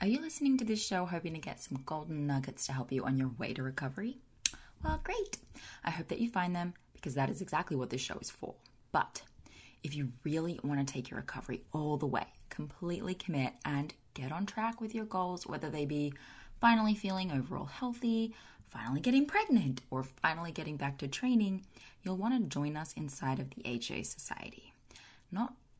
Are you listening to this show hoping to get some golden nuggets to help you on your way to recovery? Well, great. I hope that you find them because that is exactly what this show is for. But if you really want to take your recovery all the way, completely commit and get on track with your goals, whether they be finally feeling overall healthy, finally getting pregnant, or finally getting back to training, you'll want to join us inside of the HA Society. Not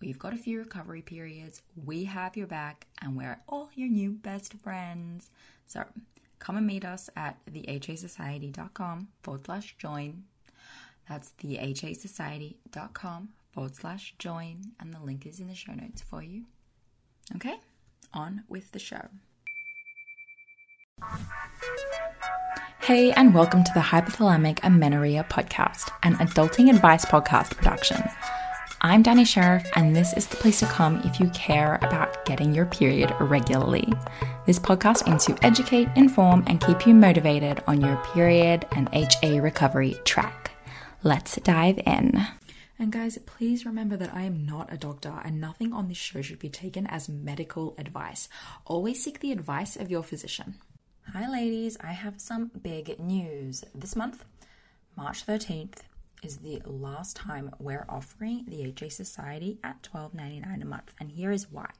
We've got a few recovery periods. We have your back, and we're all your new best friends. So come and meet us at thehasociety.com forward slash join. That's thehasociety.com forward slash join, and the link is in the show notes for you. Okay, on with the show. Hey, and welcome to the Hypothalamic Amenorrhea Podcast, an adulting advice podcast production. I'm Dani Sheriff, and this is the place to come if you care about getting your period regularly. This podcast aims to educate, inform, and keep you motivated on your period and HA recovery track. Let's dive in. And guys, please remember that I am not a doctor and nothing on this show should be taken as medical advice. Always seek the advice of your physician. Hi, ladies, I have some big news. This month, March 13th, is the last time we're offering the HA Society at $12.99 a month. And here is why.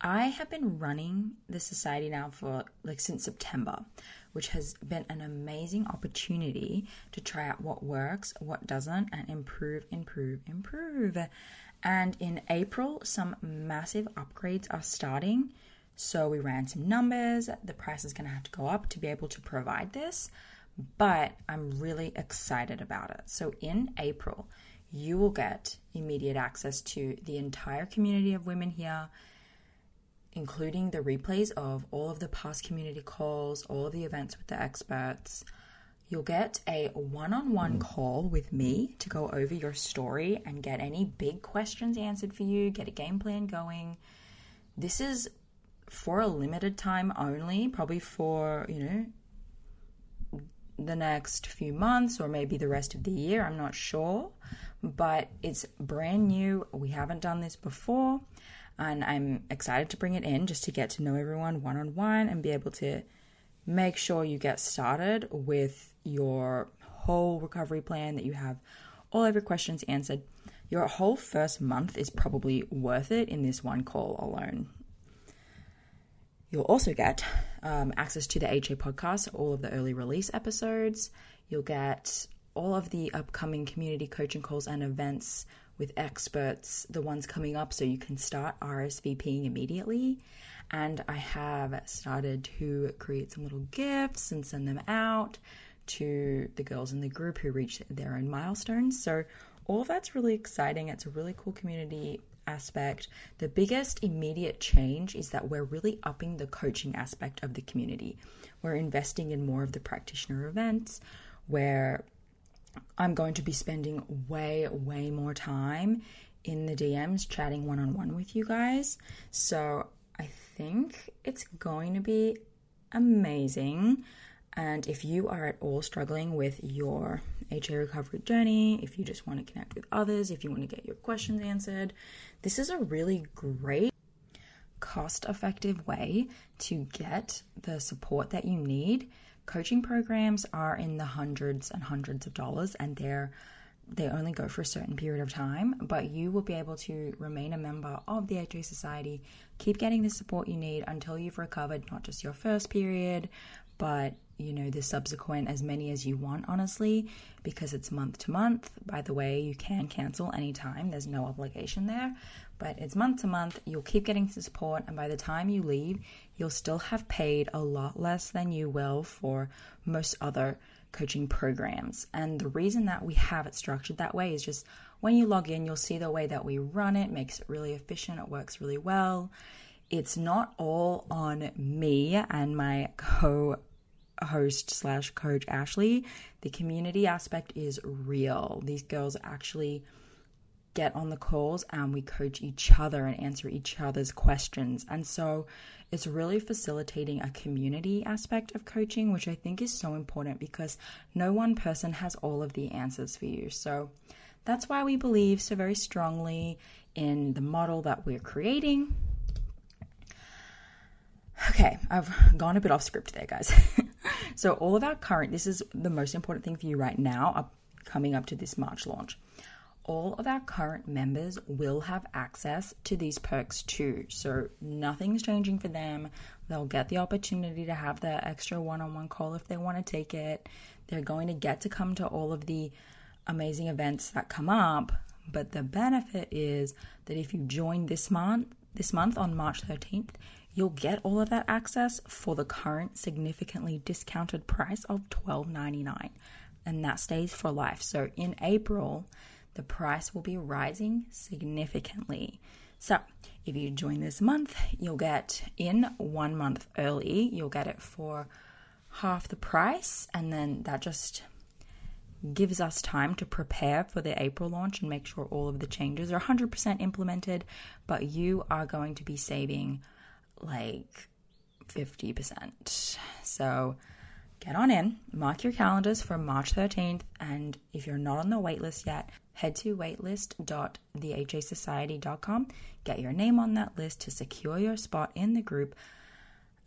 I have been running the society now for like since September, which has been an amazing opportunity to try out what works, what doesn't, and improve, improve, improve. And in April, some massive upgrades are starting. So we ran some numbers. The price is going to have to go up to be able to provide this but I'm really excited about it. So in April, you will get immediate access to the entire community of women here, including the replays of all of the past community calls, all of the events with the experts. You'll get a one on one call with me to go over your story and get any big questions answered for you, get a game plan going. This is for a limited time only, probably for, you know, the next few months or maybe the rest of the year. I'm not sure, but it's brand new. We haven't done this before, and I'm excited to bring it in just to get to know everyone one on one and be able to make sure you get started with your whole recovery plan, that you have all of your questions answered. Your whole first month is probably worth it in this one call alone. You'll also get um, access to the HA podcast, all of the early release episodes. You'll get all of the upcoming community coaching calls and events with experts, the ones coming up, so you can start RSVPing immediately. And I have started to create some little gifts and send them out to the girls in the group who reach their own milestones. So, all of that's really exciting. It's a really cool community aspect. The biggest immediate change is that we're really upping the coaching aspect of the community. We're investing in more of the practitioner events where I'm going to be spending way, way more time in the DMs chatting one on one with you guys. So I think it's going to be amazing. And if you are at all struggling with your HA recovery journey, if you just want to connect with others, if you want to get your questions answered, this is a really great cost effective way to get the support that you need. Coaching programs are in the hundreds and hundreds of dollars and they're they only go for a certain period of time, but you will be able to remain a member of the HA Society, keep getting the support you need until you've recovered not just your first period, but you know the subsequent as many as you want honestly because it's month to month. By the way you can cancel anytime. There's no obligation there but it's month to month. You'll keep getting support and by the time you leave you'll still have paid a lot less than you will for most other coaching programs. And the reason that we have it structured that way is just when you log in you'll see the way that we run it makes it really efficient it works really well. It's not all on me and my co host slash coach Ashley, the community aspect is real. These girls actually get on the calls and we coach each other and answer each other's questions. And so it's really facilitating a community aspect of coaching, which I think is so important because no one person has all of the answers for you. So that's why we believe so very strongly in the model that we're creating. Okay, I've gone a bit off script there, guys. So, all of our current, this is the most important thing for you right now, up, coming up to this March launch. All of our current members will have access to these perks too. So, nothing's changing for them. They'll get the opportunity to have the extra one on one call if they want to take it. They're going to get to come to all of the amazing events that come up. But the benefit is that if you join this month, this month on March 13th, you'll get all of that access for the current significantly discounted price of $12.99 and that stays for life. So in April, the price will be rising significantly. So, if you join this month, you'll get in one month early, you'll get it for half the price, and then that just gives us time to prepare for the April launch and make sure all of the changes are 100% implemented. But you are going to be saving like 50%. So get on in, mark your calendars for March 13th, and if you're not on the waitlist yet, head to waitlist.thehasociety.com, get your name on that list to secure your spot in the group.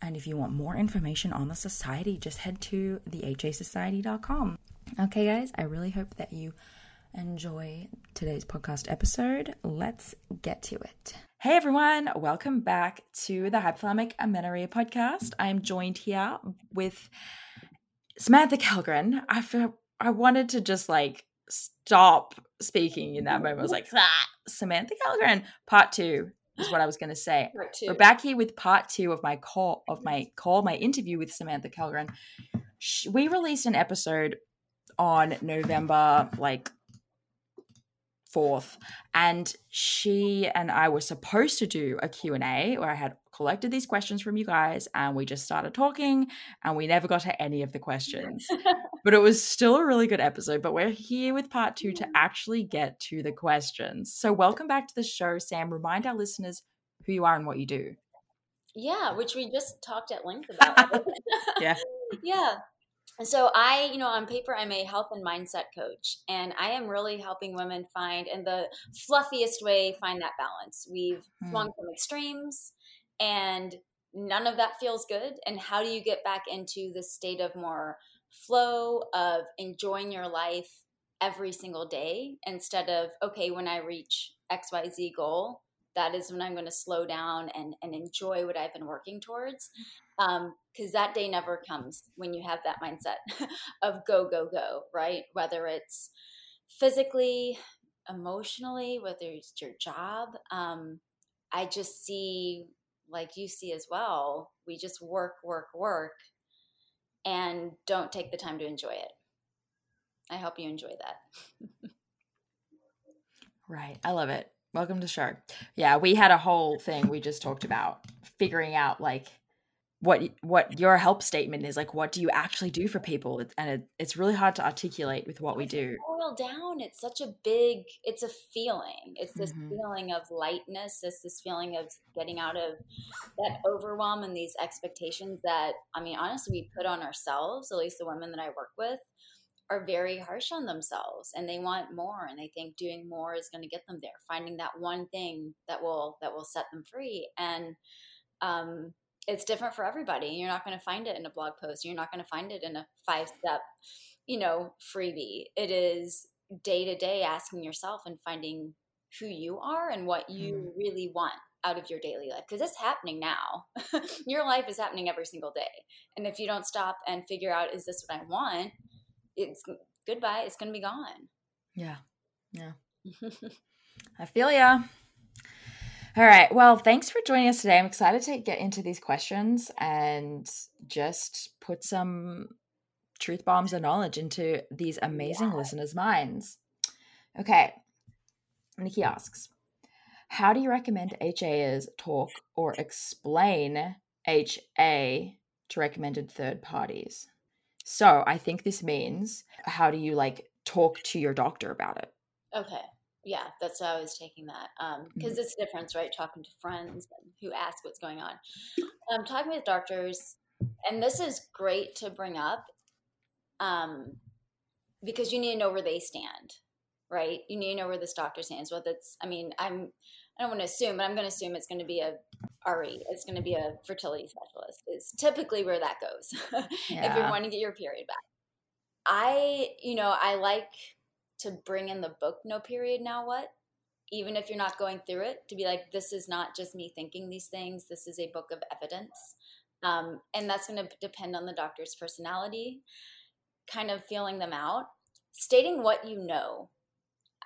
And if you want more information on the society, just head to thehasociety.com. Okay, guys, I really hope that you enjoy today's podcast episode. Let's get to it. Hey everyone, welcome back to the Hypothalamic Amenorrhea podcast. I'm joined here with Samantha Kellgren. I feel I wanted to just like stop speaking in that moment. I was like, ah, Samantha Kellgren, part two is what I was going to say. We're back here with part two of my call of my call, my interview with Samantha Kellgren. We released an episode on November like 4th and she and I were supposed to do a Q&A where I had collected these questions from you guys and we just started talking and we never got to any of the questions. but it was still a really good episode, but we're here with part 2 to actually get to the questions. So welcome back to the show Sam. Remind our listeners who you are and what you do. Yeah, which we just talked at length about. yeah. Yeah. And so I, you know, on paper, I'm a health and mindset coach, and I am really helping women find, in the fluffiest way, find that balance. We've mm. swung from extremes, and none of that feels good. And how do you get back into the state of more flow of enjoying your life every single day instead of, okay, when I reach XYZ goal, that is when I'm going to slow down and, and enjoy what I've been working towards because um, that day never comes when you have that mindset of go go go right whether it's physically emotionally whether it's your job um, i just see like you see as well we just work work work and don't take the time to enjoy it. I hope you enjoy that. right. I love it. Welcome to show. Yeah, we had a whole thing we just talked about figuring out like what what your help statement is like what do you actually do for people? And it, it's really hard to articulate with what we do. boil down. It's such a big it's a feeling. It's this mm-hmm. feeling of lightness. It's this feeling of getting out of that overwhelm and these expectations that i mean honestly we put on ourselves at least the women that i work with are very harsh on themselves and they want more and they think doing more is going to get them there finding that one thing that will that will set them free and um it's different for everybody. You're not going to find it in a blog post. You're not going to find it in a five step, you know, freebie. It is day to day asking yourself and finding who you are and what you mm. really want out of your daily life because it's happening now. your life is happening every single day. And if you don't stop and figure out, is this what I want? It's goodbye. It's going to be gone. Yeah. Yeah. I feel ya. All right. Well, thanks for joining us today. I'm excited to get into these questions and just put some truth bombs and knowledge into these amazing yeah. listeners' minds. Okay. Nikki asks, how do you recommend HAers talk or explain HA to recommended third parties? So I think this means how do you like talk to your doctor about it? Okay yeah, that's how I was taking that. Because um, mm. it's different, right? Talking to friends who ask what's going on. Um, talking with doctors, and this is great to bring up um, because you need to know where they stand, right? You need to know where this doctor stands. Whether it's, I mean, I'm, I don't want to assume, but I'm going to assume it's going to be a RE. It's going to be a fertility specialist. Is typically where that goes yeah. if you're wanting to get your period back. I, you know, I like to bring in the book no period now what even if you're not going through it to be like this is not just me thinking these things this is a book of evidence um, and that's going to depend on the doctor's personality kind of feeling them out stating what you know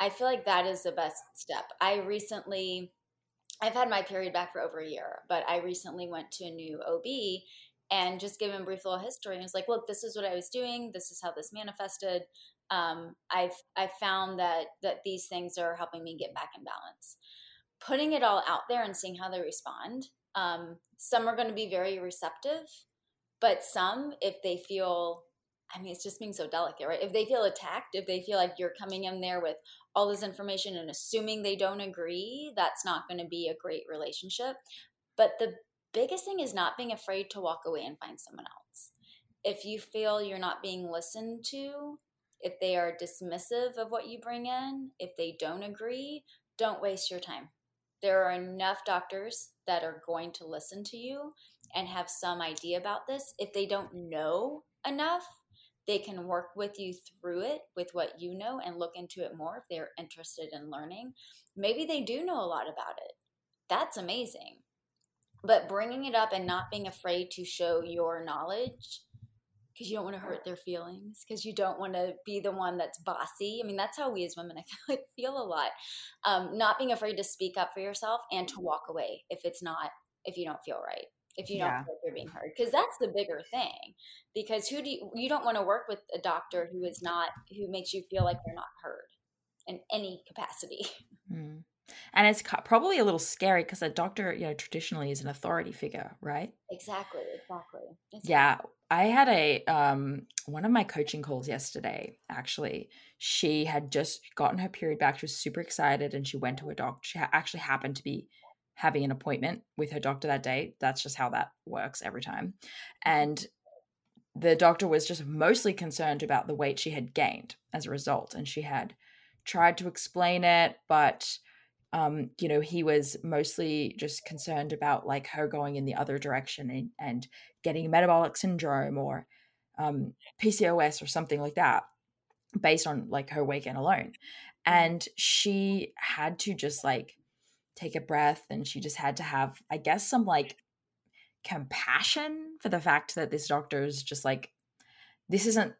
i feel like that is the best step i recently i've had my period back for over a year but i recently went to a new ob and just gave him a brief little history and was like look this is what i was doing this is how this manifested um, I've I've found that that these things are helping me get back in balance. Putting it all out there and seeing how they respond. Um, some are going to be very receptive, but some, if they feel, I mean, it's just being so delicate, right? If they feel attacked, if they feel like you're coming in there with all this information and assuming they don't agree, that's not going to be a great relationship. But the biggest thing is not being afraid to walk away and find someone else. If you feel you're not being listened to, if they are dismissive of what you bring in, if they don't agree, don't waste your time. There are enough doctors that are going to listen to you and have some idea about this. If they don't know enough, they can work with you through it with what you know and look into it more if they're interested in learning. Maybe they do know a lot about it. That's amazing. But bringing it up and not being afraid to show your knowledge because you don't want to hurt their feelings because you don't want to be the one that's bossy i mean that's how we as women i feel like feel a lot um, not being afraid to speak up for yourself and to walk away if it's not if you don't feel right if you don't yeah. feel like you're being heard because that's the bigger thing because who do you you don't want to work with a doctor who is not who makes you feel like you're not heard in any capacity mm. and it's probably a little scary because a doctor you know traditionally is an authority figure right exactly exactly yeah I had a um one of my coaching calls yesterday actually. She had just gotten her period back. She was super excited and she went to a doctor. She ha- actually happened to be having an appointment with her doctor that day. That's just how that works every time. And the doctor was just mostly concerned about the weight she had gained as a result and she had tried to explain it but um, you know, he was mostly just concerned about like her going in the other direction and, and getting metabolic syndrome or um, PCOS or something like that, based on like her weight gain alone. Mm-hmm. And she had to just like take a breath and she just had to have, I guess, some like compassion for the fact that this doctor is just like, this isn't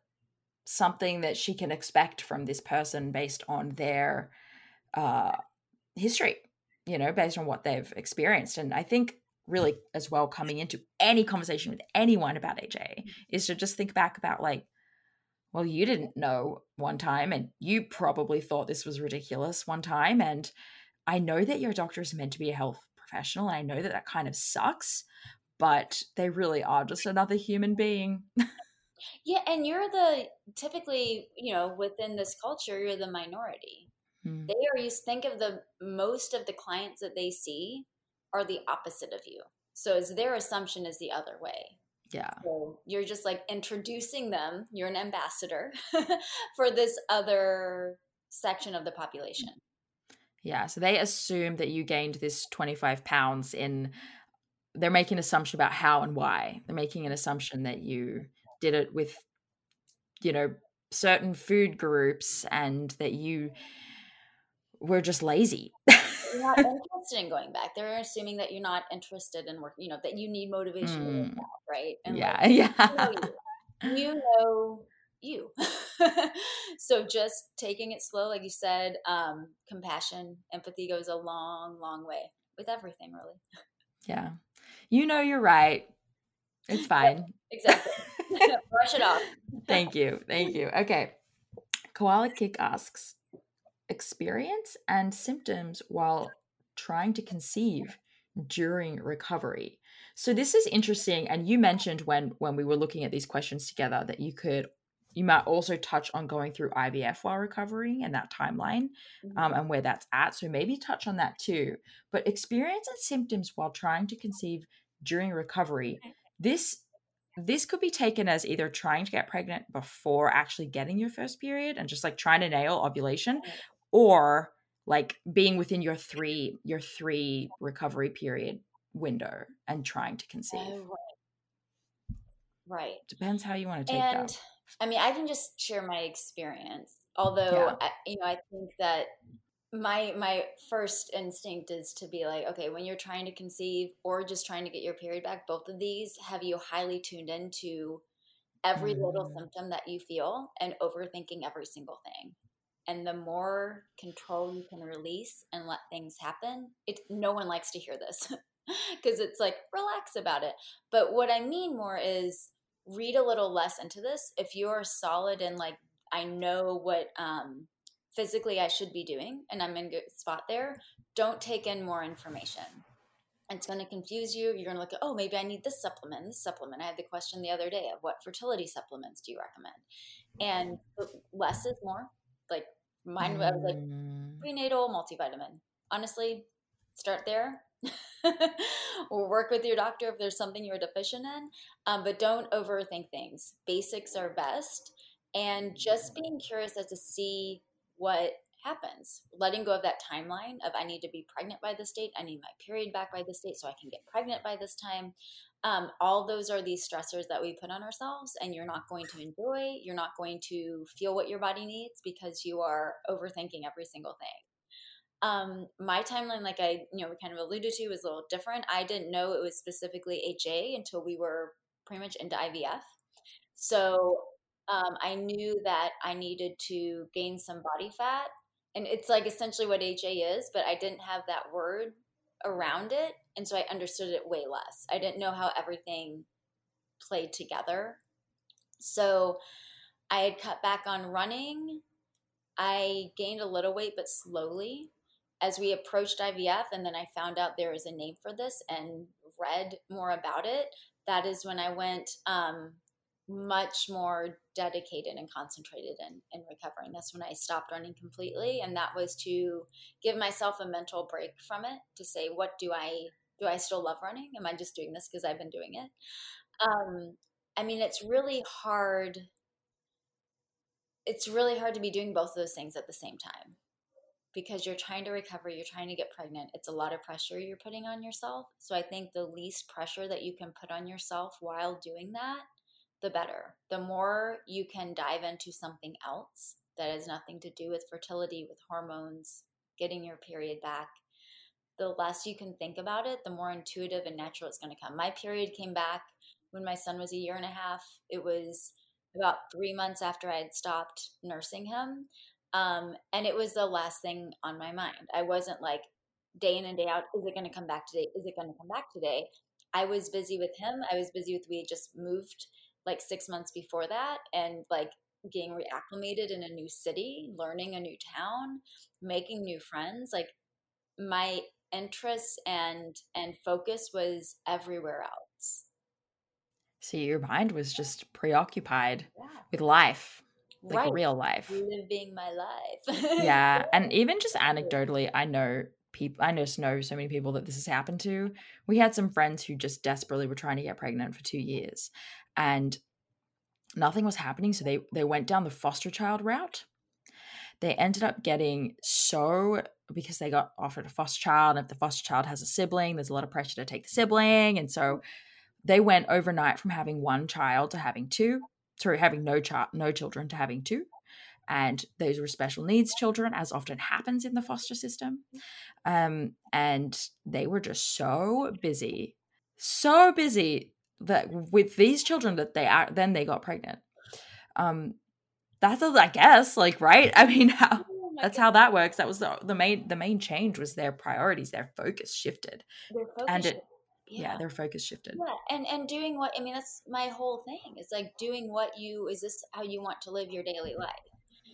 something that she can expect from this person based on their uh history, you know, based on what they've experienced. And I think really as well coming into any conversation with anyone about HA is to just think back about like, well, you didn't know one time, and you probably thought this was ridiculous one time. And I know that your doctor is meant to be a health professional, and I know that that kind of sucks, but they really are just another human being. yeah, and you're the typically, you know, within this culture, you're the minority. Hmm. They are you think of the most of the clients that they see are the opposite of you. So it's their assumption is the other way. Yeah. So you're just like introducing them, you're an ambassador for this other section of the population. Yeah. So they assume that you gained this 25 pounds in, they're making an assumption about how and why. They're making an assumption that you did it with, you know, certain food groups and that you were just lazy. you're not interested in going back. They're assuming that you're not interested in work, you know, that you need motivation mm. to work out, right? And yeah, like, yeah. You know you, know you. so just taking it slow, like you said, um, compassion, empathy goes a long, long way with everything, really. Yeah. You know you're right. It's fine. exactly. Brush it off. Thank you. Thank you. Okay. Koala Kick asks experience and symptoms while trying to conceive during recovery. So this is interesting and you mentioned when when we were looking at these questions together that you could you might also touch on going through IVF while recovering and that timeline um, mm-hmm. and where that's at. So maybe touch on that too. But experience and symptoms while trying to conceive during recovery. This this could be taken as either trying to get pregnant before actually getting your first period and just like trying to nail ovulation or like being within your three your three recovery period window and trying to conceive. Oh, right. right. Depends how you want to take and, that. I mean, I can just share my experience. Although, yeah. I, you know, I think that my my first instinct is to be like, okay, when you're trying to conceive or just trying to get your period back, both of these have you highly tuned into every mm. little symptom that you feel and overthinking every single thing and the more control you can release and let things happen it no one likes to hear this because it's like relax about it but what i mean more is read a little less into this if you're solid and like i know what um physically i should be doing and i'm in good spot there don't take in more information it's going to confuse you. You're going to look at, oh, maybe I need this supplement, this supplement. I had the question the other day of what fertility supplements do you recommend? And less is more. Like Mine. Was like mm. prenatal multivitamin. Honestly, start there. or work with your doctor if there's something you're deficient in, um, but don't overthink things. Basics are best, and just being curious as to see what happens. Letting go of that timeline of I need to be pregnant by this date, I need my period back by this date so I can get pregnant by this time. Um, all those are these stressors that we put on ourselves, and you're not going to enjoy. You're not going to feel what your body needs because you are overthinking every single thing. Um, my timeline, like I, you know, we kind of alluded to, was a little different. I didn't know it was specifically HA until we were pretty much into IVF. So um, I knew that I needed to gain some body fat, and it's like essentially what HA is, but I didn't have that word around it and so i understood it way less i didn't know how everything played together so i had cut back on running i gained a little weight but slowly as we approached ivf and then i found out there was a name for this and read more about it that is when i went um, much more dedicated and concentrated in, in recovering. That's when I stopped running completely. And that was to give myself a mental break from it to say, what do I do? I still love running? Am I just doing this because I've been doing it? Um, I mean, it's really hard. It's really hard to be doing both of those things at the same time because you're trying to recover, you're trying to get pregnant. It's a lot of pressure you're putting on yourself. So I think the least pressure that you can put on yourself while doing that the better. The more you can dive into something else that has nothing to do with fertility, with hormones, getting your period back, the less you can think about it, the more intuitive and natural it's going to come. My period came back when my son was a year and a half. It was about three months after I had stopped nursing him. Um, and it was the last thing on my mind. I wasn't like day in and day out, is it going to come back today? Is it going to come back today? I was busy with him. I was busy with we just moved like six months before that, and like getting reacclimated in a new city, learning a new town, making new friends. Like my interests and and focus was everywhere else. See, your mind was just preoccupied yeah. with life, like right. real life. Living my life. yeah. And even just anecdotally, I know people I just know so many people that this has happened to. We had some friends who just desperately were trying to get pregnant for two years. And nothing was happening. So they they went down the foster child route. They ended up getting so because they got offered a foster child. And if the foster child has a sibling, there's a lot of pressure to take the sibling. And so they went overnight from having one child to having two, sorry, having no child, no children to having two. And those were special needs children, as often happens in the foster system. Um, and they were just so busy, so busy that with these children that they are, then they got pregnant. Um, that's I guess like right. I mean, how that's how that works. That was the the main the main change was their priorities, their focus shifted, focus and it yeah. yeah. their focus shifted. Yeah, and and doing what I mean that's my whole thing. It's like doing what you is this how you want to live your daily life.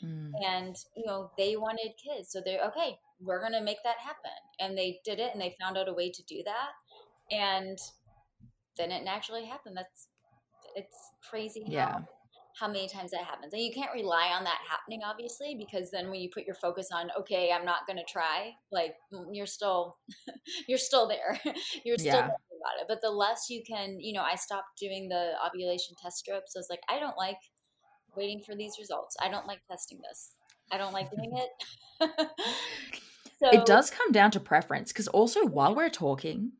Mm. And you know they wanted kids, so they're okay. We're gonna make that happen, and they did it, and they found out a way to do that, and then it naturally happened. That's it's crazy. Yeah how many times that happens. And you can't rely on that happening, obviously, because then when you put your focus on, okay, I'm not going to try, like mm, you're still, you're still there. you're still yeah. About it. But the less you can, you know, I stopped doing the ovulation test strips. I was like, I don't like waiting for these results. I don't like testing this. I don't like doing it. so, it does come down to preference because also while we're talking,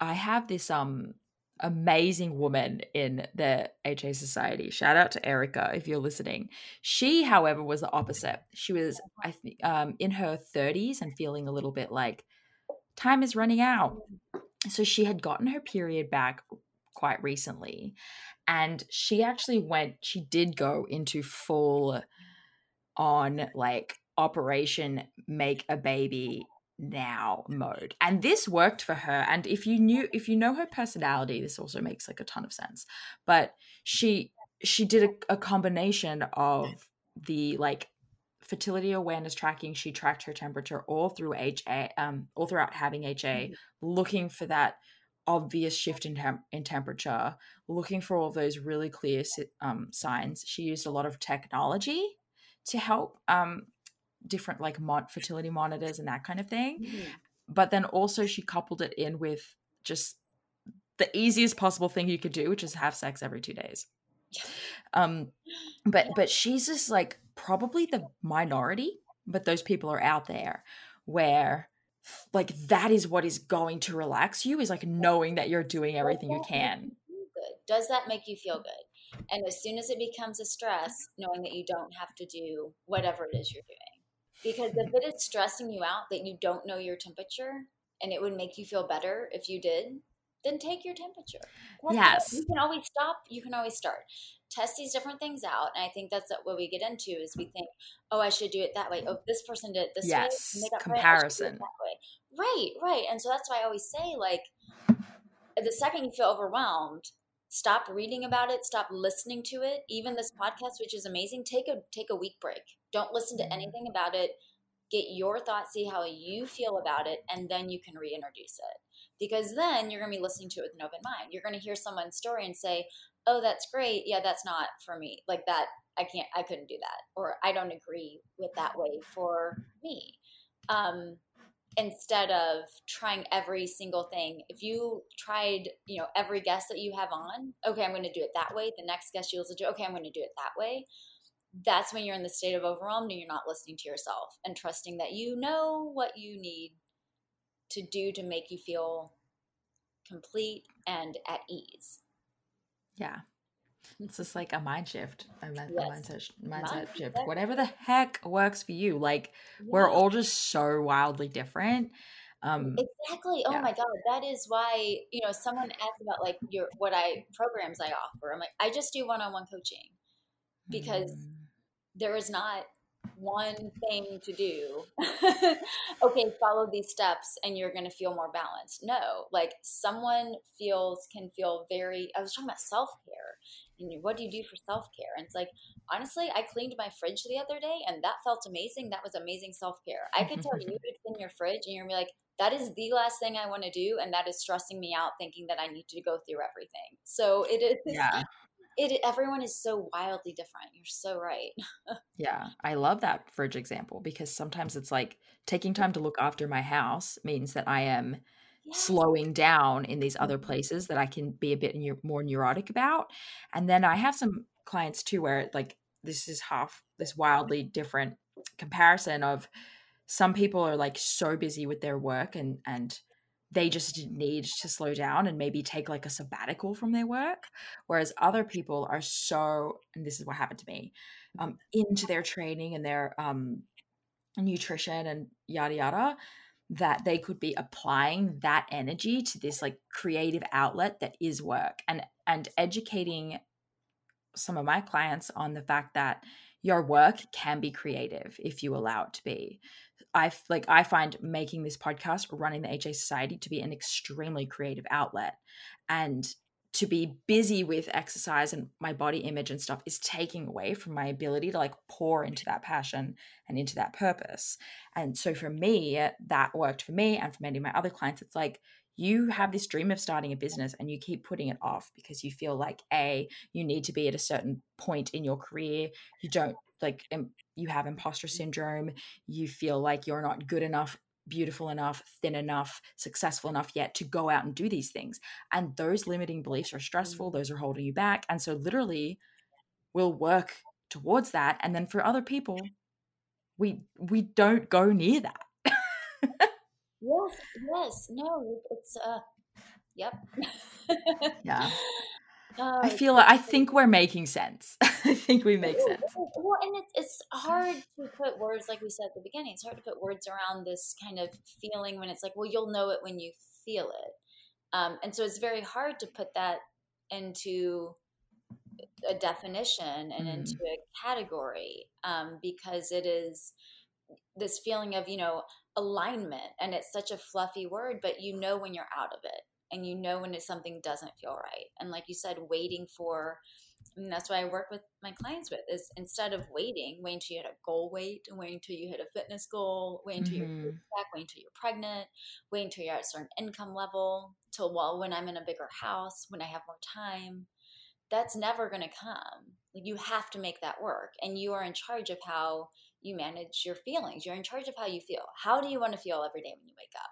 I have this um amazing woman in the HA Society. Shout out to Erica if you're listening. She, however, was the opposite. She was, I think, um, in her 30s and feeling a little bit like time is running out. So she had gotten her period back quite recently, and she actually went. She did go into full on like operation make a baby now mode and this worked for her and if you knew if you know her personality this also makes like a ton of sense but she she did a, a combination of the like fertility awareness tracking she tracked her temperature all through ha um all throughout having ha mm-hmm. looking for that obvious shift in, temp- in temperature looking for all those really clear um, signs she used a lot of technology to help um, different like mon- fertility monitors and that kind of thing. Mm-hmm. But then also she coupled it in with just the easiest possible thing you could do, which is have sex every two days. Um, but but she's just like probably the minority, but those people are out there where like that is what is going to relax you is like knowing that you're doing everything you can. Good. Does that make you feel good? And as soon as it becomes a stress, knowing that you don't have to do whatever it is you're doing because if it is stressing you out that you don't know your temperature and it would make you feel better if you did, then take your temperature. That's yes. You can always stop, you can always start. Test these different things out. And I think that's what we get into is we think, oh, I should do it that way. Oh, this person did it this yes. way. Comparison. Right, right. And so that's why I always say, like, the second you feel overwhelmed, stop reading about it stop listening to it even this podcast which is amazing take a take a week break don't listen to mm-hmm. anything about it get your thoughts see how you feel about it and then you can reintroduce it because then you're going to be listening to it with an open mind you're going to hear someone's story and say oh that's great. Yeah that's not for me. Like that i can't i couldn't do that or i don't agree with that way for me. Um instead of trying every single thing if you tried you know every guest that you have on okay i'm going to do it that way the next guest you listen to okay i'm going to do it that way that's when you're in the state of overwhelmed and you're not listening to yourself and trusting that you know what you need to do to make you feel complete and at ease yeah it's just like a mind shift, a, yes. mindset, mindset shift. Whatever the heck works for you. Like yeah. we're all just so wildly different. Um, exactly. Oh yeah. my god, that is why you know someone asked about like your what I programs I offer. I'm like I just do one on one coaching because mm. there is not one thing to do. okay, follow these steps and you're going to feel more balanced. No, like someone feels, can feel very, I was talking about self care. And what do you do for self care? And it's like, honestly, I cleaned my fridge the other day and that felt amazing. That was amazing self care. I could tell you to clean your fridge and you're going to be like, that is the last thing I want to do. And that is stressing me out thinking that I need to go through everything. So it is. Yeah it everyone is so wildly different. You're so right. yeah, I love that fridge example because sometimes it's like taking time to look after my house means that I am yes. slowing down in these other mm-hmm. places that I can be a bit more neurotic about. And then I have some clients too where like this is half this wildly different comparison of some people are like so busy with their work and and they just need to slow down and maybe take like a sabbatical from their work. Whereas other people are so, and this is what happened to me, um, into their training and their um, nutrition and yada yada, that they could be applying that energy to this like creative outlet that is work and and educating some of my clients on the fact that your work can be creative if you allow it to be. I like I find making this podcast, running the HA Society, to be an extremely creative outlet, and to be busy with exercise and my body image and stuff is taking away from my ability to like pour into that passion and into that purpose. And so for me, that worked for me and for many of my other clients. It's like you have this dream of starting a business and you keep putting it off because you feel like a you need to be at a certain point in your career you don't like you have imposter syndrome, you feel like you're not good enough, beautiful enough, thin enough, successful enough yet to go out and do these things. And those limiting beliefs are stressful, mm. those are holding you back. And so literally we'll work towards that and then for other people we we don't go near that. yes, yes. No, it's uh yep. yeah. Uh, I feel I think we're making sense. I think we make sense. Well, and it's it's hard to put words like we said at the beginning. It's hard to put words around this kind of feeling when it's like, well, you'll know it when you feel it, um, and so it's very hard to put that into a definition and mm. into a category um, because it is this feeling of you know alignment, and it's such a fluffy word, but you know when you're out of it and you know when something doesn't feel right. And like you said, waiting for, and that's what I work with my clients with is instead of waiting, wait until you hit a goal weight, waiting until you hit a fitness goal, waiting until mm-hmm. you're back, wait until you're pregnant, waiting until you're at a certain income level, till well, when I'm in a bigger house, when I have more time. That's never going to come. You have to make that work. And you are in charge of how you manage your feelings. You're in charge of how you feel. How do you want to feel every day when you wake up?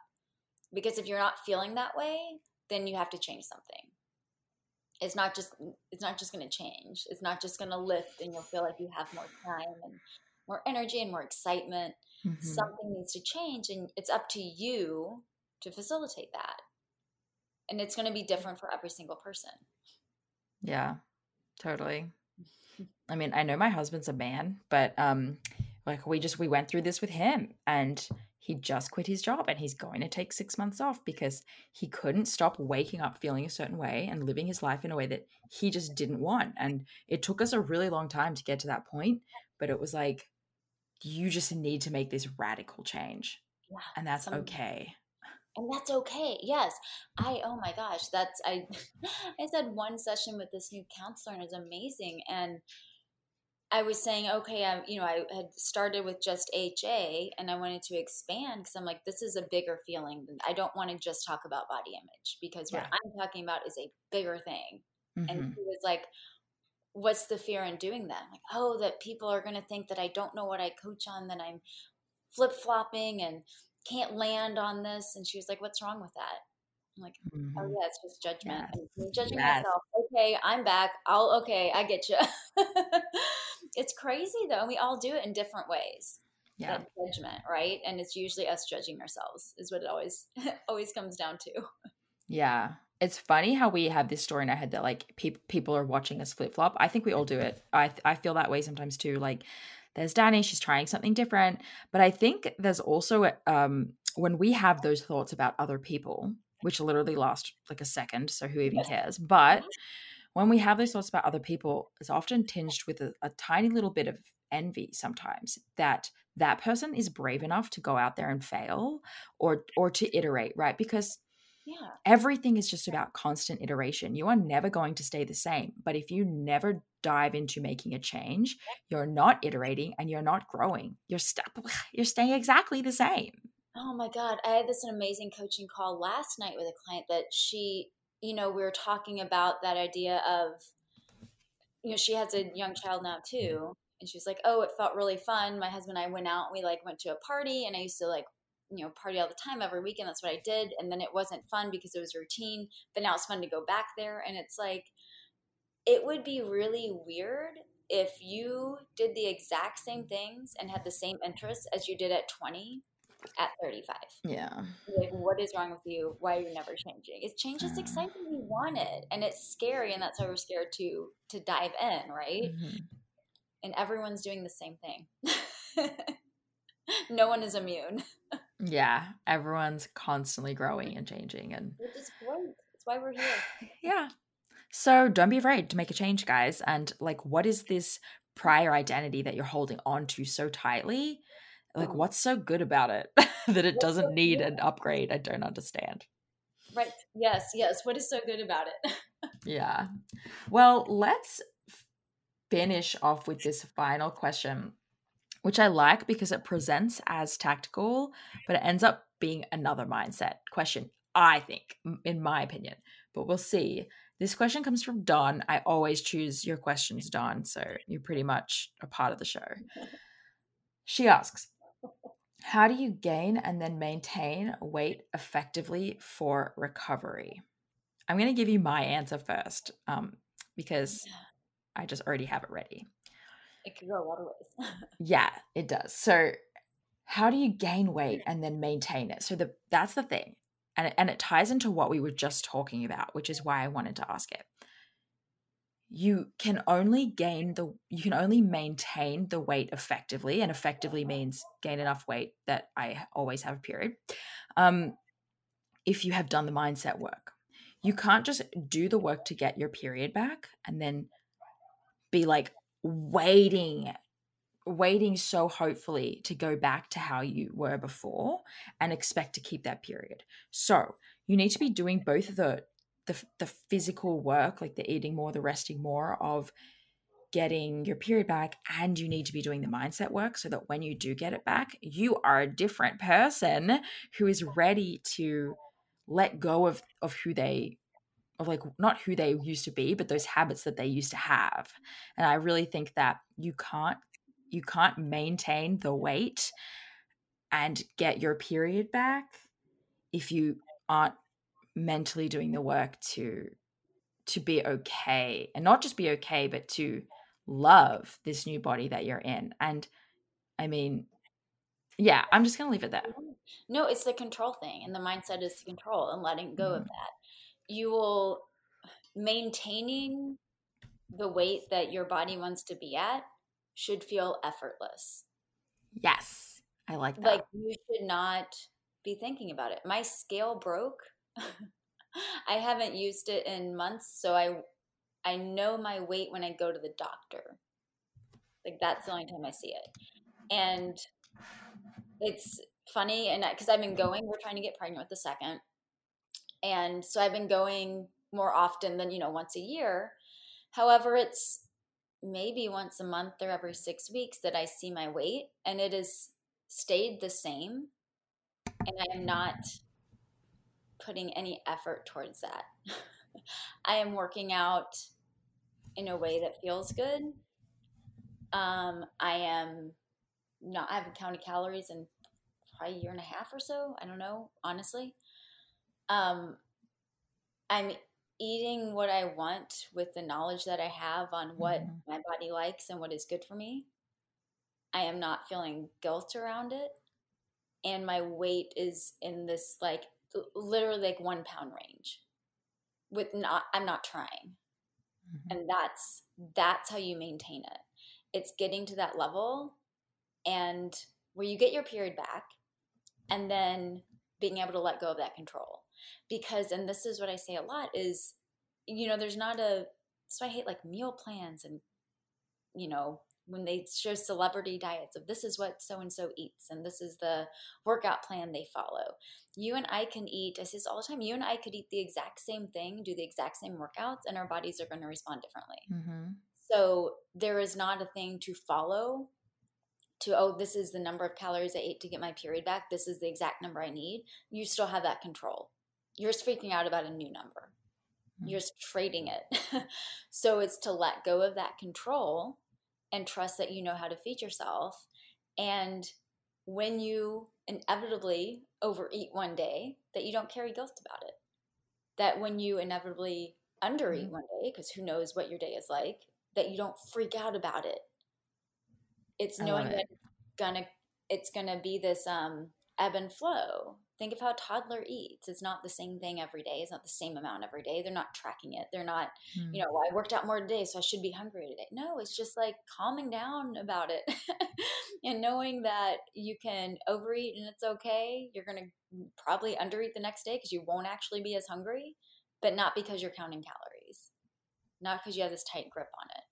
because if you're not feeling that way then you have to change something it's not just it's not just going to change it's not just going to lift and you'll feel like you have more time and more energy and more excitement mm-hmm. something needs to change and it's up to you to facilitate that and it's going to be different for every single person yeah totally i mean i know my husband's a man but um like we just we went through this with him and he just quit his job and he's going to take six months off because he couldn't stop waking up feeling a certain way and living his life in a way that he just didn't want. And it took us a really long time to get to that point, but it was like, you just need to make this radical change. Yeah, and that's okay. And that's okay. Yes. I oh my gosh, that's I I said one session with this new counselor and it's amazing. And I was saying, okay, I, you know, I had started with just HA and I wanted to expand because I'm like, this is a bigger feeling. I don't want to just talk about body image because yeah. what I'm talking about is a bigger thing. Mm-hmm. And he was like, what's the fear in doing that? I'm like, oh, that people are going to think that I don't know what I coach on, that I'm flip flopping and can't land on this. And she was like, what's wrong with that? I'm like, oh, mm-hmm. oh yeah, it's just judgment. Yes. judging yes. myself. Okay, I'm back. I'll okay, I get you. it's crazy though, and we all do it in different ways. Yeah, that judgment, right? And it's usually us judging ourselves is what it always always comes down to. Yeah, it's funny how we have this story in our head that like pe- people are watching us flip flop. I think we all do it. I I feel that way sometimes too. Like there's Dani, she's trying something different, but I think there's also um when we have those thoughts about other people which literally last like a second. So who even cares? But when we have those thoughts about other people, it's often tinged with a, a tiny little bit of envy sometimes that that person is brave enough to go out there and fail or or to iterate right? Because yeah. everything is just about constant iteration. You are never going to stay the same but if you never dive into making a change you're not iterating and you're not growing. You're stuck you're staying exactly the same. Oh my god i had this amazing coaching call last night with a client that she you know we were talking about that idea of you know she has a young child now too and she was like oh it felt really fun. My husband and i went out we like went to a party and i used to like you know party all the time every weekend that's what i did and then it wasn't fun because it was routine but now it's fun to go back there and it's like it would be really weird if you did the exact same things and had the same interests as you did at 20 at 35 yeah like what is wrong with you why are you never changing it's change is exciting we want it and it's scary and that's why we're scared to to dive in right mm-hmm. and everyone's doing the same thing no one is immune yeah, everyone's constantly growing and changing and Which is great. That's why we're here. yeah. So don't be afraid to make a change, guys. And like what is this prior identity that you're holding on to so tightly? Like what's so good about it that it doesn't need an upgrade? I don't understand. Right. Yes, yes. What is so good about it? yeah. Well, let's finish off with this final question which I like because it presents as tactical, but it ends up being another mindset question, I think, in my opinion. But we'll see. This question comes from Dawn. I always choose your questions, Dawn, so you're pretty much a part of the show. She asks, How do you gain and then maintain weight effectively for recovery? I'm going to give you my answer first um, because I just already have it ready it could go a lot of ways. yeah, it does. So how do you gain weight and then maintain it? So the that's the thing. And it, and it ties into what we were just talking about, which is why I wanted to ask it. You can only gain the you can only maintain the weight effectively, and effectively means gain enough weight that I always have a period. Um, if you have done the mindset work, you can't just do the work to get your period back and then be like, waiting waiting so hopefully to go back to how you were before and expect to keep that period. So, you need to be doing both the the, the physical work like the eating more, the resting more of getting your period back and you need to be doing the mindset work so that when you do get it back, you are a different person who is ready to let go of of who they of like not who they used to be but those habits that they used to have. And i really think that you can't you can't maintain the weight and get your period back if you aren't mentally doing the work to to be okay and not just be okay but to love this new body that you're in and i mean yeah i'm just gonna leave it there no it's the control thing and the mindset is to control and letting go mm-hmm. of that you will maintaining the weight that your body wants to be at should feel effortless. Yes, I like that. Like you should not be thinking about it. My scale broke. I haven't used it in months, so I I know my weight when I go to the doctor. Like that's the only time I see it. And it's funny and because I've been going, we're trying to get pregnant with the second. And so I've been going more often than, you know, once a year. However, it's maybe once a month or every six weeks that I see my weight, and it has stayed the same. And I am not putting any effort towards that. I am working out in a way that feels good. Um, I am not, I haven't counted calories in probably a year and a half or so. I don't know, honestly. Um, I'm eating what I want with the knowledge that I have on what mm-hmm. my body likes and what is good for me. I am not feeling guilt around it. And my weight is in this like literally like one pound range with not, I'm not trying. Mm-hmm. And that's, that's how you maintain it. It's getting to that level and where you get your period back and then being able to let go of that control because and this is what i say a lot is you know there's not a so i hate like meal plans and you know, when they show celebrity diets of this is what so and so eats and this is the workout plan they follow. You and I can eat, I say this all the time, you and I could eat the exact same thing, do the exact same workouts, and our bodies are going to respond differently. Mm-hmm. So there is not a thing to follow to, oh, this is the number of calories I ate to get my period back. This is the exact number I need. You still have that control. You're freaking out about a new number. Mm-hmm. You're just trading it. so it's to let go of that control and trust that you know how to feed yourself. And when you inevitably overeat one day, that you don't carry guilt about it. That when you inevitably undereat mm-hmm. one day, because who knows what your day is like, that you don't freak out about it. It's knowing it. that it's gonna it's gonna be this um ebb and flow think of how a toddler eats. It's not the same thing every day. It's not the same amount every day. They're not tracking it. They're not mm. you know well, i worked out more today so i should be hungry today. No it's just like calming down about it and knowing that you can overeat and it's okay. You're going to probably undereat the next day because you won't actually be as hungry but not because you're counting calories not because you have this tight grip on it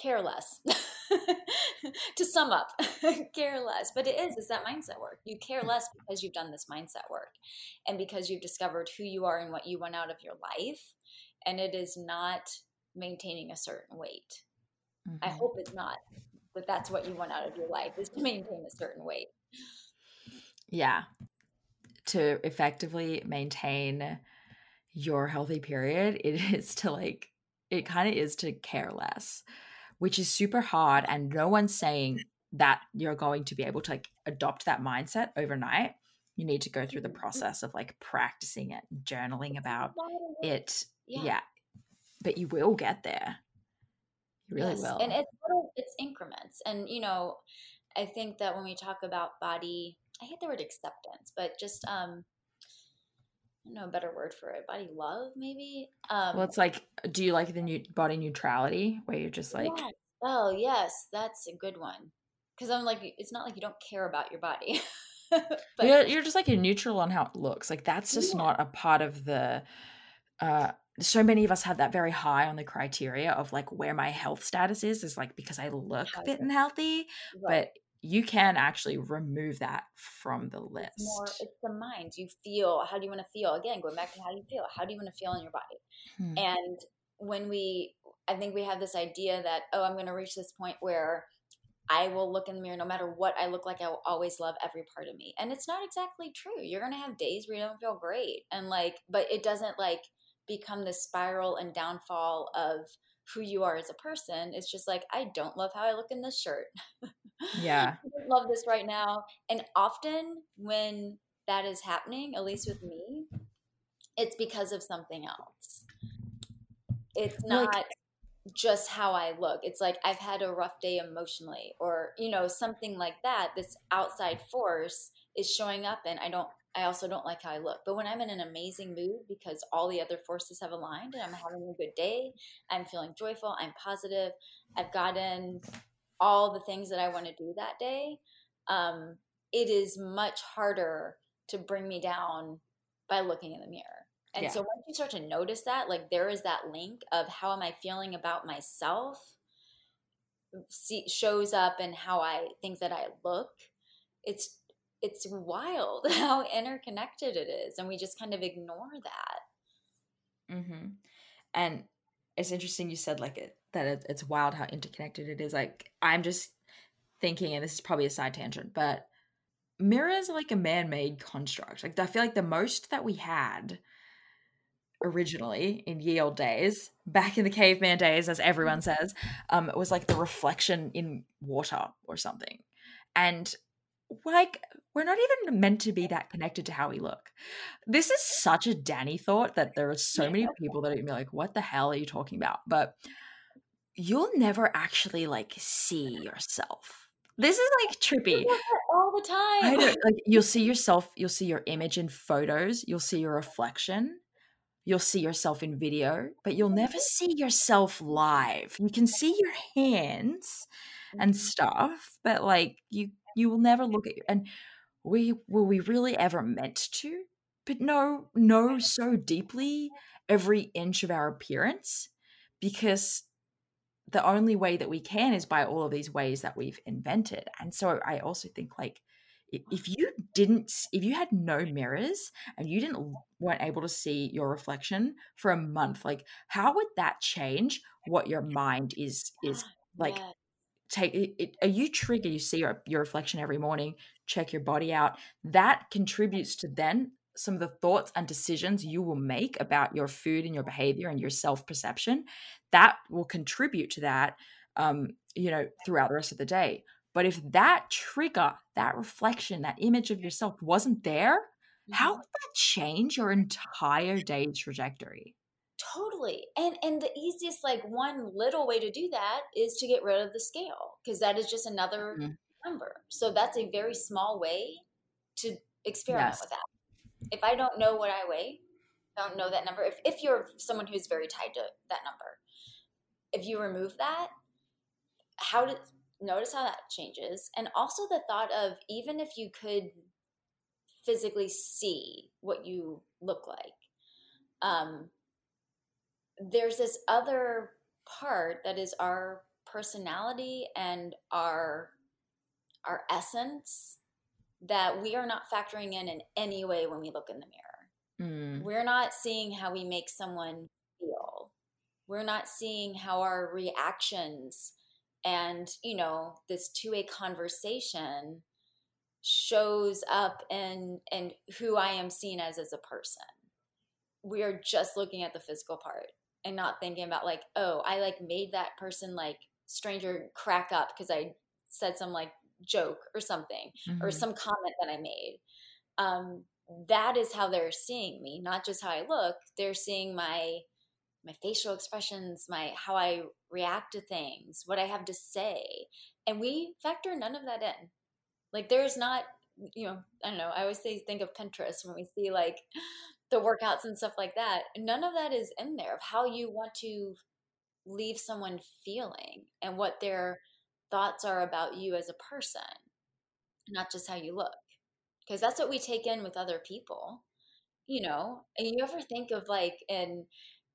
care less. To sum up care less. But it is is that mindset work. You care less because you've done this mindset work and because you've discovered who you are and what you want out of your life and it is not maintaining a certain weight. Mm-hmm. i hope it's not but that's what you want out of your life is to maintain a certain weight. Yeah. To effectively maintain your healthy period it is to like it kind of is to care less which is super hard. And no one's saying that you're going to be able to like adopt that mindset overnight. You need to go through the mm-hmm. process of like practicing it, journaling about it. Yeah. yeah. But you will get there. You really yes. will. And it's little, it's increments. And you know, I think that when we talk about body, I hate the word acceptance, but just um know a better word for it. Body love, maybe. Um, well, it's like, do you like the new body neutrality, where you're just like, yes. oh yes, that's a good one. Because I'm like, it's not like you don't care about your body. but you're, you're just like a neutral on how it looks. Like that's just yeah. not a part of the. uh so many of us have that very high on the criteria of like where my health status is is like because I look fit and healthy, right. but you can actually remove that from the list. It's more, it's the mind. You feel, how do you want to feel? Again, going back to how do you feel? How do you want to feel in your body? Hmm. And when we, I think we have this idea that, oh, I'm going to reach this point where I will look in the mirror no matter what I look like. I will always love every part of me. And it's not exactly true. You're going to have days where you don't feel great. And like, but it doesn't like become the spiral and downfall of, who you are as a person. It's just like, I don't love how I look in this shirt. Yeah. I love this right now. And often when that is happening, at least with me, it's because of something else. It's not like, just how I look. It's like I've had a rough day emotionally or, you know, something like that. This outside force is showing up and I don't I also don't like how I look. But when I'm in an amazing mood because all the other forces have aligned and I'm having a good day, I'm feeling joyful, I'm positive, I've gotten all the things that I want to do that day, um, it is much harder to bring me down by looking in the mirror. And yeah. so once you start to notice that, like there is that link of how am I feeling about myself see, shows up in how I think that I look. It's it's wild how interconnected it is and we just kind of ignore that. Mm-hmm. and it's interesting you said like it that it, it's wild how interconnected it is like i'm just thinking and this is probably a side tangent but mirrors are like a man-made construct. Like i feel like the most that we had originally in ye old days back in the caveman days as everyone says um it was like the reflection in water or something. And like we're not even meant to be that connected to how we look. This is such a Dani thought that there are so many people that are gonna be like, what the hell are you talking about? But you'll never actually like see yourself. This is like trippy. All the time. I know, like you'll see yourself, you'll see your image in photos, you'll see your reflection, you'll see yourself in video, but you'll never see yourself live. You can see your hands and mm-hmm. stuff, but like you you will never look at you. And we were we really ever meant to? But no, know so deeply every inch of our appearance because the only way that we can is by all of these ways that we've invented. And so I also think like if you didn't if you had no mirrors and you didn't weren't able to see your reflection for a month like how would that change what your mind is is like. Take it, it, are you trigger you see your, your reflection every morning check your body out that contributes to then some of the thoughts and decisions you will make about your food and your behavior and your self perception that will contribute to that um you know throughout the rest of the day but if that trigger, that reflection, that image of yourself wasn't there, how mm-hmm. would that change your entire day's trajectory? Totally. And and the easiest like one little way to do that is to get rid of the scale because that is just another mm-hmm. number. So that's a very small way to experiment yes. with that. If I don't know what I weigh, don't know that number. If if you're someone who's very tied to that number, if you remove that, how did notice how that changes and also the thought of even if you could physically see what you look like um, there's this other part that is our personality and our our essence that we are not factoring in in any way when we look in the mirror. Mm. we're not seeing how we make someone feel. We're not seeing how our reactions and you know this two-way conversation shows up in and who i am seen as as a person. We are just looking at the physical part and not thinking about like oh i like made that person like stranger crack up because i said some like joke or something mm-hmm. or some comment that i made um that is how they're seeing me not just how i look they're seeing my my facial expressions, my how I react to things, what I have to say. And we factor none of that in. Like there's not, you know, I don't know, I always say think of Pinterest when we see like the workouts and stuff like that. None of that is in there of how you want to leave someone feeling and what their thoughts are about you as a person, not just how you look. Because that's what we take in with other people, you know. And you ever think of like in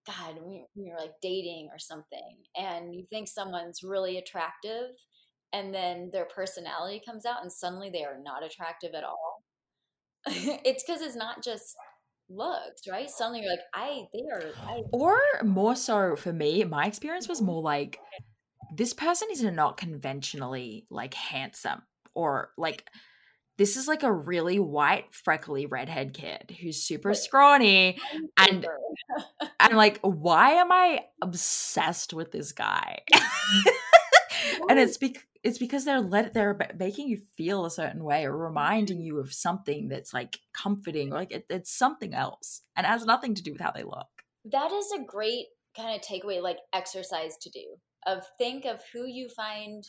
God, when you're like dating or something and you think someone's really attractive and then their personality comes out and suddenly they are not attractive at all. it's because it's not just looks, right? Suddenly you're like, I, they are. I, or more so for me, my experience was mm-hmm. more like, this person is not conventionally like handsome or like this is like a really white freckly redhead kid who's super scrawny and and like why am i obsessed with this guy? And it's because it's because they're let they're making you feel a certain way or reminding you of something that's like comforting or like it, it's something else and has nothing to do with how they look. That is a great kind of takeaway like exercise to do of think of who you find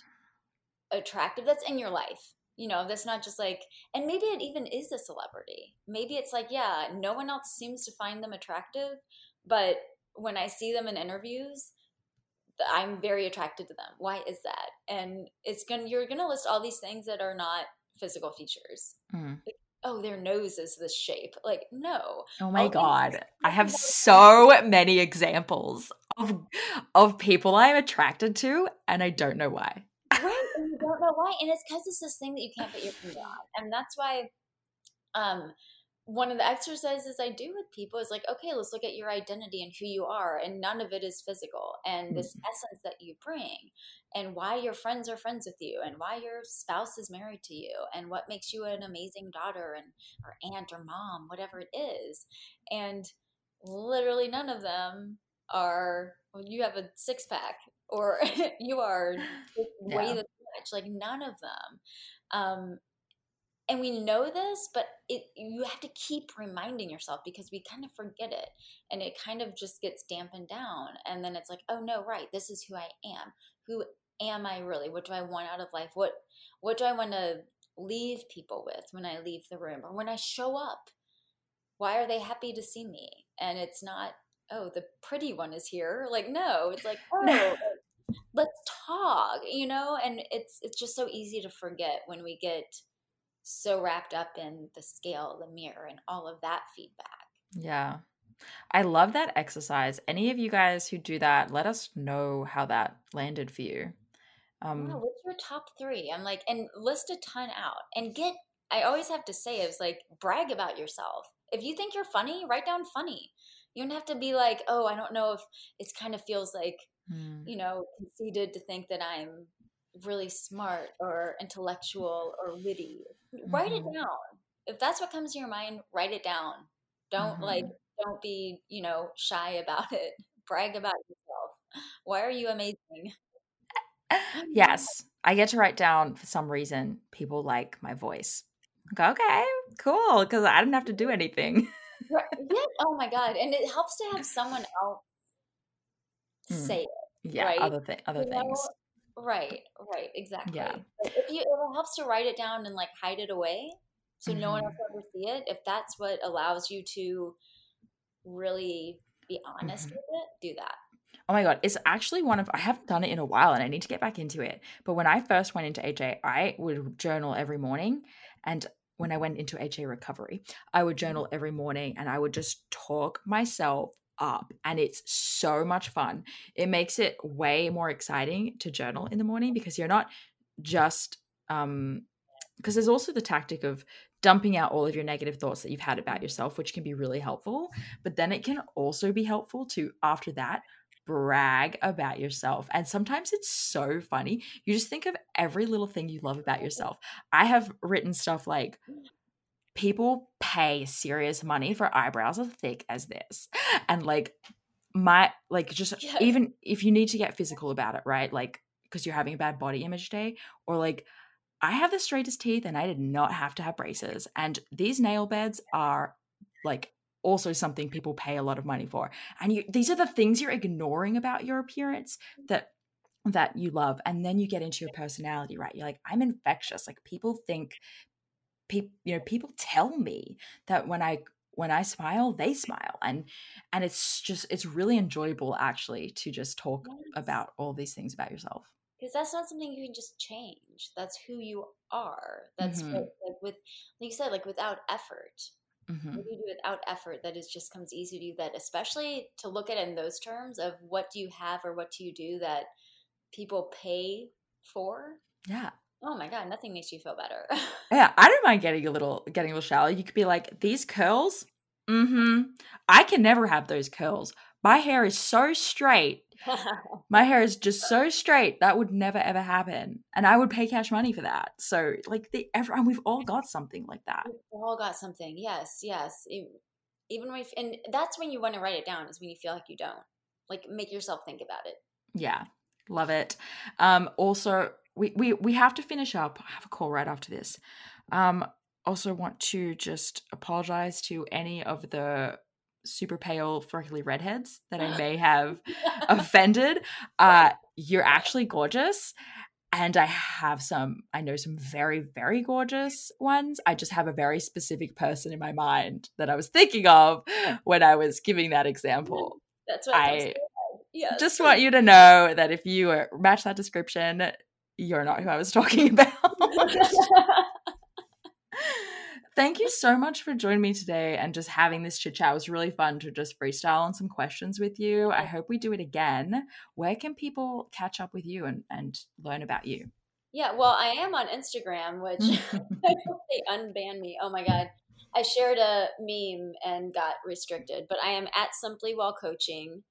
attractive that's in your life you know that's not just like and maybe it even is a celebrity. Maybe it's like yeah no one else seems to find them attractive but when i see them in interviews i'm very attracted to them. Why is that? And it's gonna you're gonna list all these things that are not physical features. Mm. like, oh their nose is this shape. Like no. Oh my god. I have so many examples of of people i'm attracted to and i don't know why. Right and you don't know why and it's because it's this thing that you can't put your finger on and that's why um one of the exercises I do with people is like, okay, let's look at your identity and who you are. And none of it is physical. And this mm-hmm. essence that you bring, and why your friends are friends with you, and why your spouse is married to you, and what makes you an amazing daughter and or aunt or mom, whatever it is. And literally none of them are, well, you have a six pack or you are yeah. way the much. Like none of them. Um, and we know this, but it you have to keep reminding yourself because we kind of forget it, and it kind of just gets dampened down. And then it's like, oh no, right, this is who I am. Who am I really? What do I want out of life? What what do I want to leave people with when I leave the room or when I show up? Why are they happy to see me? And it's not, oh, the pretty one is here. Like, no, it's like, oh, let's talk you know and it's it's just so easy to forget when we get so wrapped up in the scale the mirror and all of that feedback yeah I love that exercise. Any of you guys who do that, let us know how that landed for you. Um, what's your top three? I'm like, and list a ton out and get. I always have to say is like brag about yourself. If you think you're funny, write down funny. You don't have to be like, oh, I don't know if it's kind of feels like, mm. you know, conceited to think that I'm really smart or intellectual or witty. Mm-hmm. Write it mm-hmm. down. If that's what comes to your mind, write it down. Don't mm-hmm. like don't be, you know, shy about it. Brag about yourself. Why are you amazing? yes. I get to write down for some reason people like my voice. Okay, cool, because I didn't have to do anything. right. Yeah. Oh my god, and it helps to have someone else mm. say it. Yeah, right? other th- other you things. Know? Right, right, exactly. Yeah. if you, it helps to write it down and like hide it away, so mm-hmm. no one else mm-hmm. ever see it. If that's what allows you to really be honest mm-hmm. with it, do that. Oh my god, it's actually one of I haven't done it in a while and I need to get back into it. But when I first went into AJ, I would journal every morning and when I went into HA recovery, I would journal every morning and I would just talk myself up and it's so much fun. It makes it way more exciting to journal in the morning because you're not just um because there's also the tactic of dumping out all of your negative thoughts that you've had about yourself, which can be really helpful. But then it can also be helpful to, after that, brag about yourself. And sometimes it's so funny. You just think of every little thing you love about yourself. I have written stuff like, people pay serious money for eyebrows as thick as this. And like, my, like, just yeah. even if you need to get physical about it, right? Like, because you're having a bad body image day, or like, I have the straightest teeth and I did not have to have braces. And these nail beds are like also something people pay a lot of money for. And you these are the things you're ignoring about your appearance that that you love. And then you get into your personality, right? You're like, I'm infectious. Like people think people you know, people tell me that when I when I smile, they smile. And and it's just it's really enjoyable actually to just talk yes. about all these things about yourself because that's not something you can just change that's who you are that's mm-hmm. what, like with like you said like without effort mm-hmm. what do you do without effort that is just comes easy to you that especially to look at it in those terms of what do you have or what do you do that people pay for yeah oh my god nothing makes you feel better. Yeah i don't mind getting a little getting a little shallow. You could be like these curls mm-hmm i can never have those curls. My hair is so straight. My hair is just so straight that would never ever happen. And i would pay cash money for that. So like the everyone we've all got something like that. We've all got something. Yes yes even when and that's when you want to write it down is when you feel like you don't. Like make yourself think about it. Yeah love it um also we we, we have to finish up i have a call right after this um also want to just apologize to any of the super pale, freckly redheads that I may have offended. Uh, you're actually gorgeous. And I have some, I know some very, very gorgeous ones. I just have a very specific person in my mind that I was thinking of when I was giving that example. That's what I yes. just want you to know that if you uh, match that description, you're not who I was talking about. Thank you so much for joining me today and just having this chit chat. It was really fun to just freestyle on some questions with you. I hope we do it again. Where can people catch up with you and, and learn about you? Yeah, well, I am on Instagram, which they unbanned me. Oh my God. I shared a meme and got restricted, but I am at Simply Well Coaching.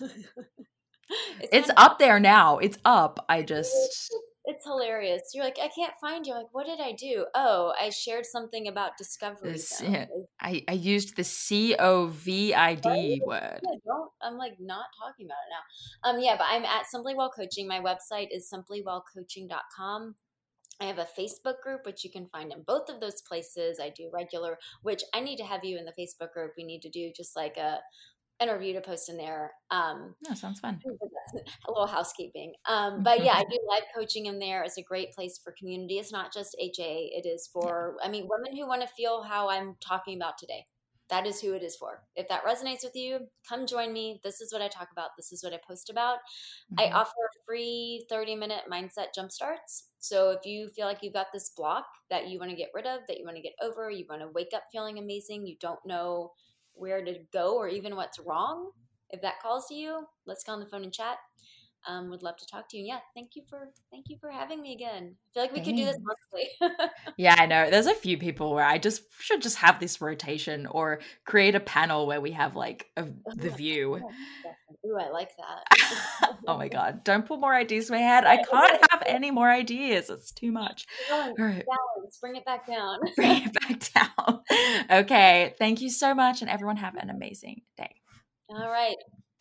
it's, it's up there now. It's up. I just it's hilarious. You're like, I can't find you. I'm like, what did I do? Oh, I shared something about discovery. This, yeah, I, I used the C O V I D word. I'm like not talking about it now. Um, yeah, but I'm at Simply Well Coaching. My website is simplywellcoaching.com. I have a Facebook group, which you can find in both of those places. I do regular, which I need to have you in the Facebook group. We need to do just like a interview to post in there. Um, yeah, sounds fun. A little housekeeping. Um, but yeah, I do live coaching in there. It's a great place for community. It's not just HA. It is for. I mean, women who want to feel how I'm talking about today. That is who it is for. If that resonates with you, come join me. This is what I talk about. This is what I post about. Mm-hmm. I offer free 30 minute mindset jump starts. So if you feel like you've got this block that you want to get rid of, that you want to get over, you want to wake up feeling amazing, you don't know where to go or even what's wrong, if that calls to you, let's go on the phone and chat. Um, would love to talk to you. And yeah, thank you for thank you for having me again. I feel like we Thanks. could do this monthly. yeah, I know. There's a few people where I just should just have this rotation or create a panel where we have like a, the view. Ooh, I like that. oh my god! Don't put more ideas in my head. I can't have any more ideas. It's too much. Balance, right. balance. Bring it back down. Bring it back down. Okay. Thank you so much, and everyone have an amazing day. All right.